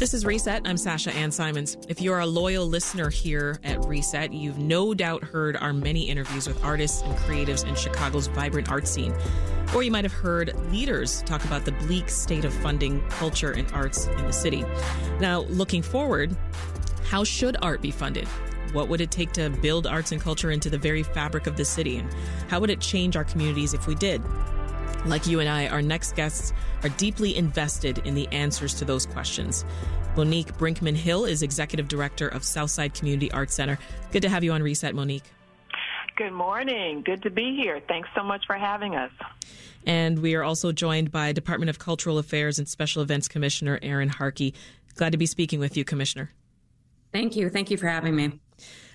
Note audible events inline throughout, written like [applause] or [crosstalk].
This is Reset. I'm Sasha Ann Simons. If you're a loyal listener here at Reset, you've no doubt heard our many interviews with artists and creatives in Chicago's vibrant art scene. Or you might have heard leaders talk about the bleak state of funding culture and arts in the city. Now, looking forward, how should art be funded? What would it take to build arts and culture into the very fabric of the city? And how would it change our communities if we did? Like you and I, our next guests are deeply invested in the answers to those questions. Monique Brinkman Hill is Executive Director of Southside Community Arts Center. Good to have you on Reset, Monique. Good morning. Good to be here. Thanks so much for having us. And we are also joined by Department of Cultural Affairs and Special Events Commissioner Erin Harkey. Glad to be speaking with you, Commissioner. Thank you. Thank you for having me.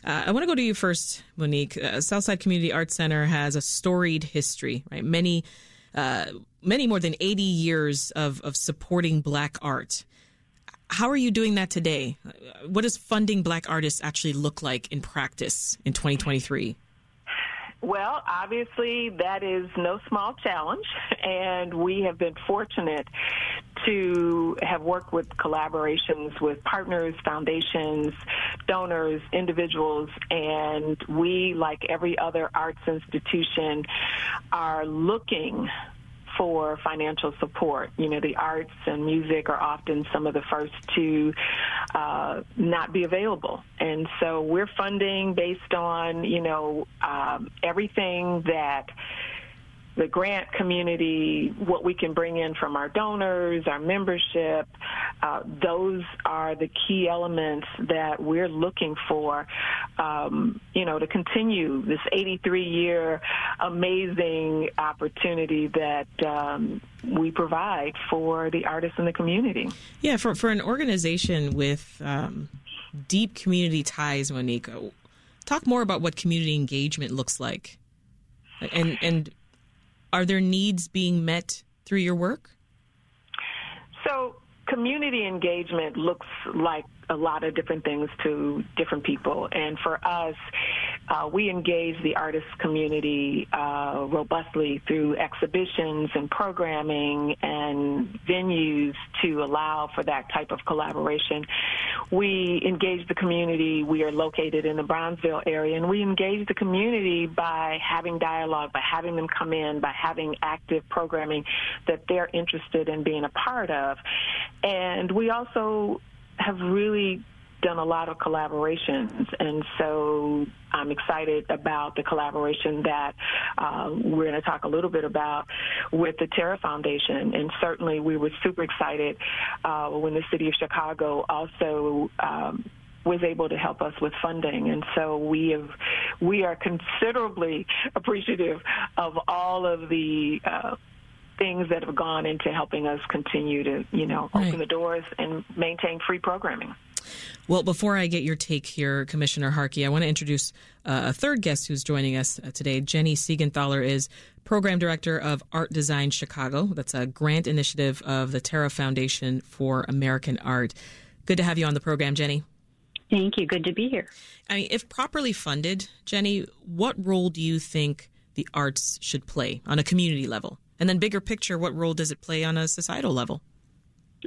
Uh, I want to go to you first, Monique. Uh, Southside Community Arts Center has a storied history, right? Many uh, many more than 80 years of, of supporting black art. How are you doing that today? What does funding black artists actually look like in practice in 2023? Well, obviously, that is no small challenge, [laughs] and we have been fortunate to have worked with collaborations with partners, foundations, donors, individuals, and we, like every other arts institution, are looking for financial support. You know, the arts and music are often some of the first to uh, not be available. And so we're funding based on, you know, um, everything that the grant community, what we can bring in from our donors, our membership, uh, those are the key elements that we're looking for, um, you know, to continue this 83 year amazing opportunity that um, we provide for the artists in the community. Yeah, for, for an organization with um, deep community ties, Monique, talk more about what community engagement looks like. And, and are there needs being met through your work? So, community engagement looks like a lot of different things to different people. And for us, uh, we engage the artist community uh, robustly through exhibitions and programming and venues to allow for that type of collaboration. We engage the community. We are located in the Bronzeville area, and we engage the community by having dialogue, by having them come in, by having active programming that they're interested in being a part of. And we also have really done a lot of collaborations, and so I'm excited about the collaboration that uh, we're going to talk a little bit about with the Terra Foundation. And certainly, we were super excited uh, when the city of Chicago also. Um, was able to help us with funding, and so we have we are considerably [laughs] appreciative of all of the uh, things that have gone into helping us continue to, you know, right. open the doors and maintain free programming. Well, before I get your take here, Commissioner Harkey, I want to introduce uh, a third guest who's joining us uh, today. Jenny Siegenthaler is Program Director of Art Design Chicago. That's a grant initiative of the Terra Foundation for American Art. Good to have you on the program, Jenny. Thank you. Good to be here. I mean, if properly funded, Jenny, what role do you think the arts should play on a community level? And then, bigger picture, what role does it play on a societal level?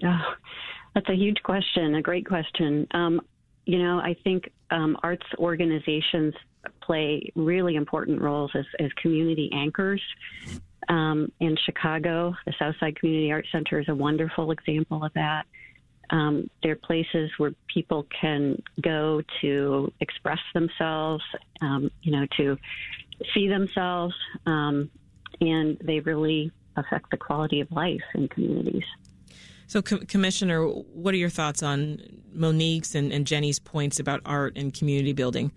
Oh, that's a huge question, a great question. Um, you know, I think um, arts organizations play really important roles as, as community anchors. Um, in Chicago, the Southside Community Arts Center is a wonderful example of that. Um, they're places where people can go to express themselves, um, you know, to see themselves, um, and they really affect the quality of life in communities. So, Com- Commissioner, what are your thoughts on Monique's and, and, Jenny's points about art and community building?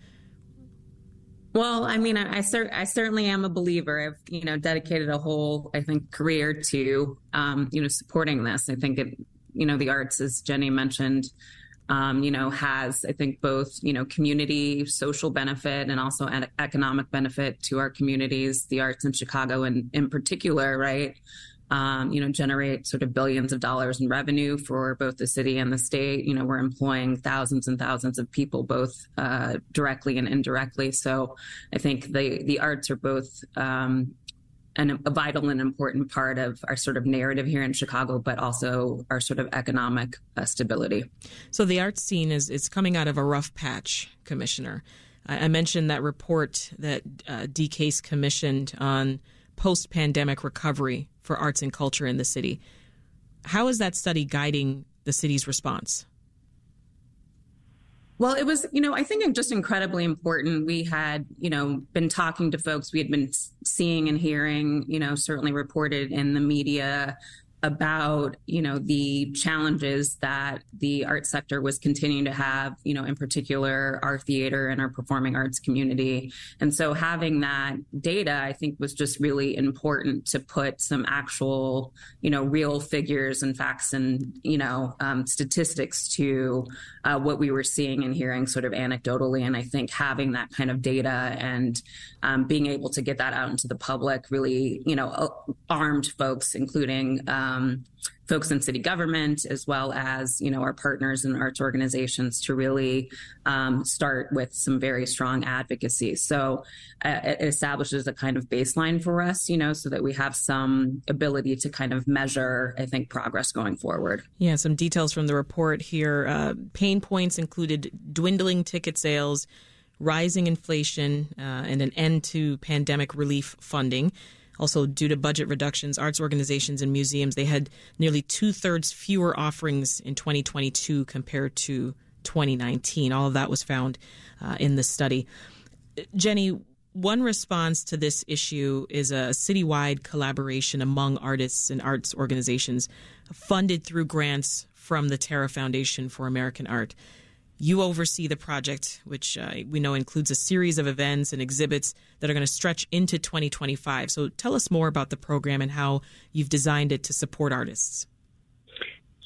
Well, I mean, I, I, cer- I, certainly am a believer. I've you know dedicated a whole, I think, career to um, you know supporting this. I think it, you know, the arts, as Jenny mentioned, um, you know, has, I think, both, you know, community, social benefit and also economic benefit to our communities, the arts in Chicago and in particular, right? Um, you know, generate sort of billions of dollars in revenue for both the city and the state. You know, we're employing thousands and thousands of people, both uh, directly and indirectly. So I think the the arts are both um, an, a vital and important part of our sort of narrative here in Chicago, but also our sort of economic uh, stability. So the arts scene is is coming out of a rough patch, Commissioner. I, I mentioned that report that uh, DCASE commissioned on post pandemic recovery for arts and culture in the city. How is that study guiding the city's response? Well, it was, you know, I think just incredibly important. We had, you know, been talking to folks we had been seeing and hearing, you know, certainly reported in the media about you know the challenges that the art sector was continuing to have you know in particular our theater and our performing arts community. And so having that data i think was just really important to put some actual you know real figures and facts and you know um, statistics to uh, what we were seeing and hearing sort of anecdotally. And i think having that kind of data and um, being able to get that out into the public really you know armed folks including um, um, folks in city government as well as you know our partners and arts organizations to really um, start with some very strong advocacy. So uh, it establishes a kind of baseline for us you know so that we have some ability to kind of measure i think progress going forward. Yeah some details from the report here. Uh, pain points included dwindling ticket sales rising inflation uh, and an end to pandemic relief funding also, due to budget reductions, arts organizations and museums they had nearly two thirds fewer offerings in 2022 compared to 2019. All of that was found uh, in the study. Jenny, one response to this issue is a citywide collaboration among artists and arts organizations funded through grants from the Terra Foundation for American Art. You oversee the project, which uh, we know includes a series of events and exhibits that are going to stretch into 2025. So tell us more about the program and how you've designed it to support artists.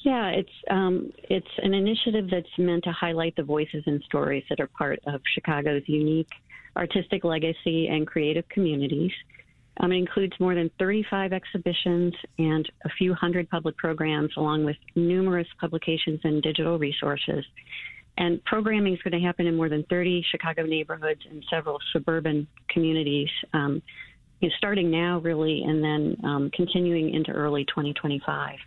Yeah, it's um, it's an initiative that's meant to highlight the voices and stories that are part of Chicago's unique artistic legacy and creative communities. Um, it includes more than 35 exhibitions and a few hundred public programs, along with numerous publications and digital resources. And programming is going to happen in more than 30 Chicago neighborhoods and several suburban communities, um, you know, starting now, really, and then um, continuing into early 2025.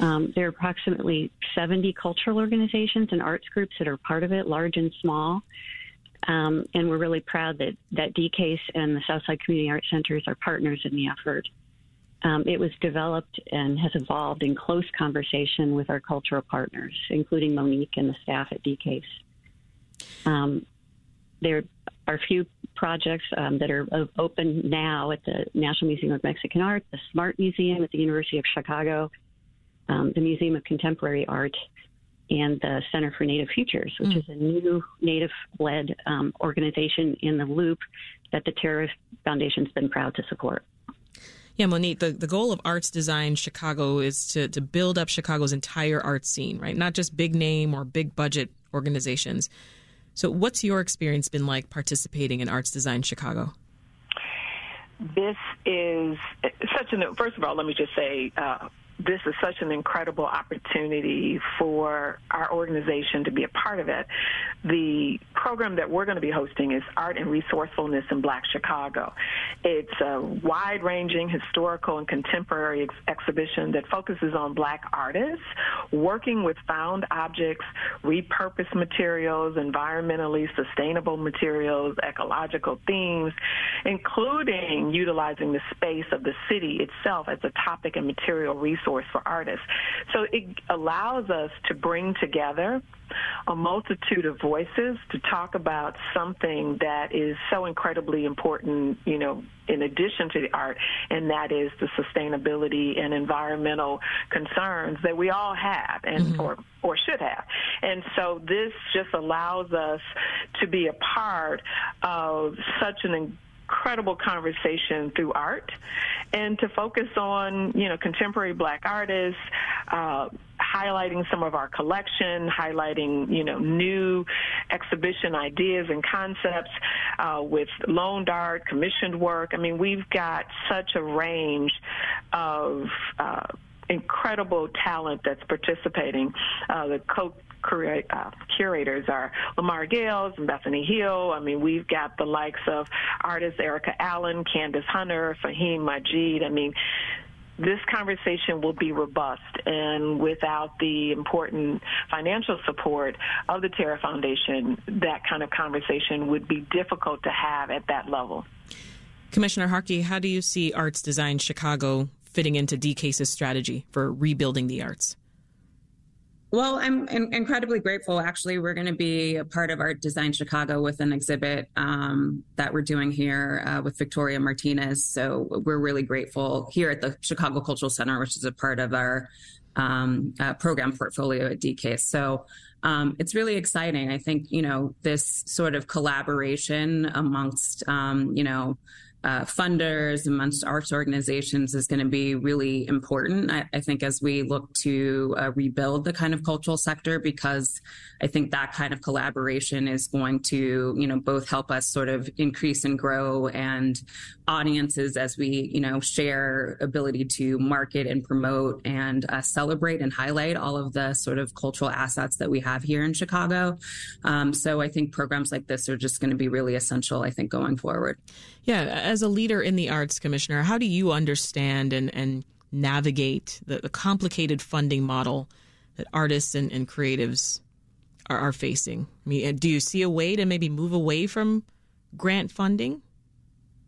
Um, there are approximately 70 cultural organizations and arts groups that are part of it, large and small. Um, and we're really proud that, that DCASE and the Southside Community Arts Centers are partners in the effort. Um, it was developed and has evolved in close conversation with our cultural partners, including Monique and the staff at DCASE. Um, there are a few projects um, that are open now at the National Museum of Mexican Art, the Smart Museum at the University of Chicago, um, the Museum of Contemporary Art, and the Center for Native Futures, which mm. is a new Native led um, organization in the loop that the Terra Foundation's been proud to support. Yeah, Monique, the, the goal of Arts Design Chicago is to, to build up Chicago's entire art scene, right? Not just big name or big budget organizations. So, what's your experience been like participating in Arts Design Chicago? This is such an, first of all, let me just say, uh, this is such an incredible opportunity for our organization to be a part of it. The program that we're going to be hosting is Art and Resourcefulness in Black Chicago. It's a wide ranging historical and contemporary ex- exhibition that focuses on black artists working with found objects, repurposed materials, environmentally sustainable materials, ecological themes, including utilizing the space of the city itself as a topic and material resource for artists. So it allows us to bring together a multitude of voices to talk about something that is so incredibly important, you know, in addition to the art, and that is the sustainability and environmental concerns that we all have and mm-hmm. or or should have. And so this just allows us to be a part of such an incredible conversation through art and to focus on, you know, contemporary black artists, uh, highlighting some of our collection, highlighting, you know, new exhibition ideas and concepts uh, with loaned art, commissioned work. I mean, we've got such a range of uh, incredible talent that's participating. Uh, the co uh, curators are Lamar Gales and Bethany Hill. I mean, we've got the likes of artists Erica Allen, Candace Hunter, Faheem Majeed. I mean, this conversation will be robust, and without the important financial support of the Terra Foundation, that kind of conversation would be difficult to have at that level. Commissioner Harkey, how do you see Arts Design Chicago fitting into DCASE's strategy for rebuilding the arts? Well, I'm in- incredibly grateful. Actually, we're going to be a part of Art Design Chicago with an exhibit um, that we're doing here uh, with Victoria Martinez. So we're really grateful here at the Chicago Cultural Center, which is a part of our um, uh, program portfolio at DCASE. So um, it's really exciting. I think, you know, this sort of collaboration amongst, um, you know, uh, funders amongst arts organizations is going to be really important. I, I, think as we look to uh, rebuild the kind of cultural sector, because I think that kind of collaboration is going to, you know, both help us sort of increase and grow and audiences as we, you know, share ability to market and promote and uh, celebrate and highlight all of the sort of cultural assets that we have here in Chicago. Um, so I think programs like this are just going to be really essential, I think, going forward. Yeah, as a leader in the arts, Commissioner, how do you understand and, and navigate the, the complicated funding model that artists and, and creatives are, are facing? I mean, do you see a way to maybe move away from grant funding?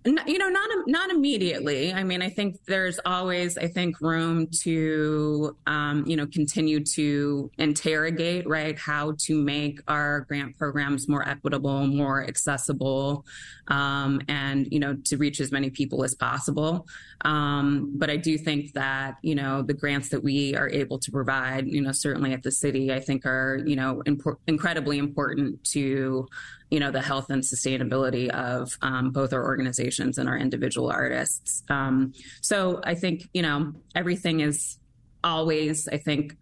You know not not immediately. I mean i think there's always i think room to um, you know continue to interrogate right how to make our grant programs more equitable more accessible um, and you know to reach as many people as possible. Um, but i do think that you know the grants that we are able to provide you know certainly at the city i think are you know impor- incredibly important to you know the health and sustainability of um, both our organizations and our individual artists. Um, so I think you know everything is always I think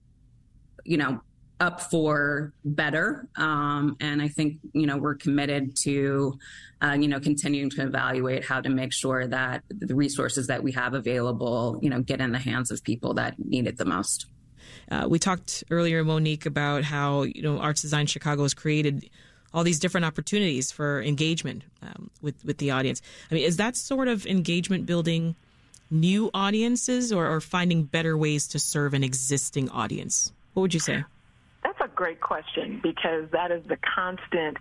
you know up for better um, and i think you know we're committed to uh, you know continuing to evaluate how to make sure that the resources that we have available you know get in the hands of people that need it the most uh, we talked earlier monique about how you know arts design chicago has created all these different opportunities for engagement um, with with the audience. I mean, is that sort of engagement building new audiences or, or finding better ways to serve an existing audience? What would you say? That's a great question because that is the constant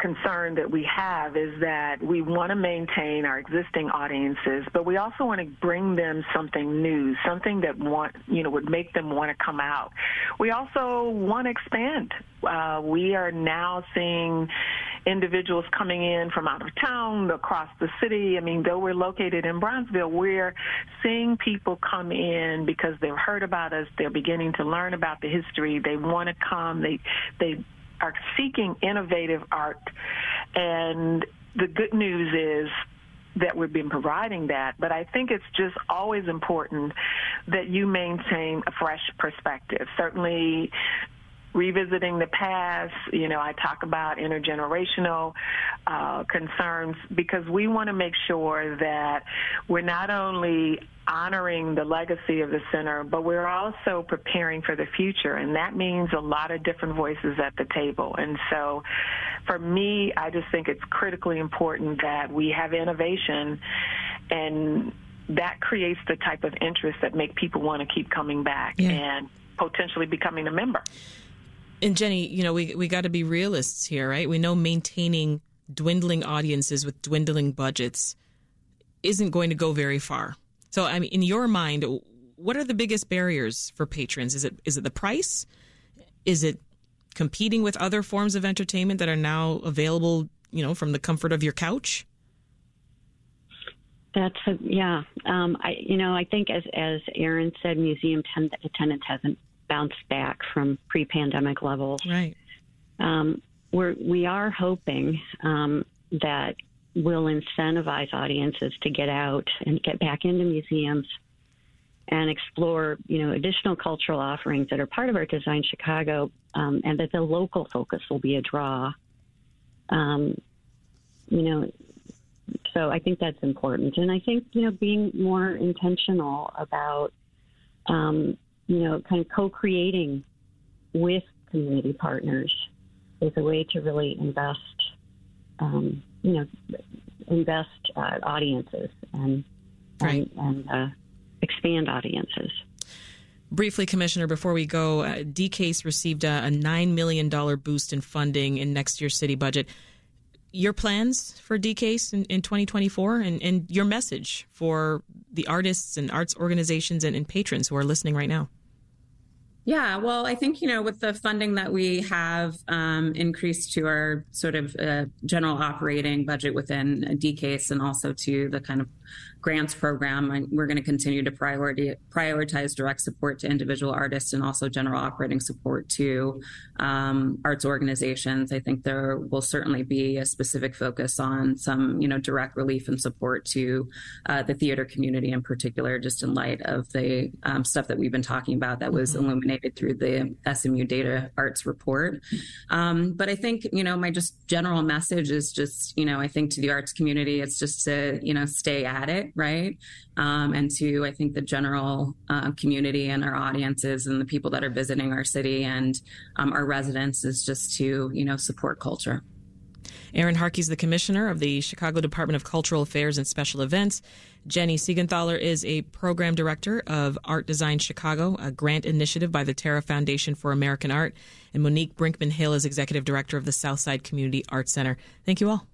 concern that we have is that we want to maintain our existing audiences, but we also want to bring them something new, something that want you know would make them want to come out. We also want to expand. Uh, we are now seeing individuals coming in from out of town, across the city. I mean, though we're located in Bronzeville, we're seeing people come in because they've heard about us. They're beginning to learn about the history. They want to come. They they are seeking innovative art. And the good news is that we've been providing that, but I think it's just always important that you maintain a fresh perspective. Certainly, revisiting the past. You know, I talk about intergenerational uh, concerns because we want to make sure that we're not only honoring the legacy of the center, but we're also preparing for the future. And that means a lot of different voices at the table. And so for me, I just think it's critically important that we have innovation and that creates the type of interest that make people want to keep coming back yeah. and potentially becoming a member. And Jenny, you know, we we got to be realists here, right? We know maintaining dwindling audiences with dwindling budgets isn't going to go very far. So, I mean, in your mind, what are the biggest barriers for patrons? Is it is it the price? Is it competing with other forms of entertainment that are now available, you know, from the comfort of your couch? That's a, yeah. Um, I you know I think as as Erin said, museum ten- attendance hasn't bounced back from pre-pandemic levels. Right. Um, we're we are hoping um, that will incentivize audiences to get out and get back into museums and explore, you know, additional cultural offerings that are part of Art Design Chicago, um, and that the local focus will be a draw. Um, you know, so I think that's important, and I think you know being more intentional about, um, you know, kind of co-creating with community partners is a way to really invest, um, you know, invest uh, audiences and right. and, and uh, expand audiences. Briefly, Commissioner, before we go, uh, DCASE received a, a $9 million boost in funding in next year's city budget. Your plans for DCASE in, in 2024 and, and, your message for the artists and arts organizations and, and patrons who are listening right now? Yeah, well, I think, you know, with the funding that we have um, increased to our sort of uh, general operating budget within DCASE and also to the kind of grants program, we're going to continue to priority, prioritize direct support to individual artists and also general operating support to um, arts organizations. I think there will certainly be a specific focus on some, you know, direct relief and support to uh, the theater community in particular, just in light of the um, stuff that we've been talking about that was mm-hmm. illuminated through the SMU Data Arts report. Um, but I think, you know, my just general message is just, you know, I think to the arts community, it's just to, you know, stay at it, right? Um, and to, I think, the general uh, community and our audiences and the people that are visiting our city and um, our residents is just to, you know, support culture. Erin Harkey is the commissioner of the Chicago Department of Cultural Affairs and Special Events. Jenny Siegenthaler is a program director of Art Design Chicago, a grant initiative by the Terra Foundation for American Art. And Monique Brinkman Hill is executive director of the Southside Community Arts Center. Thank you all.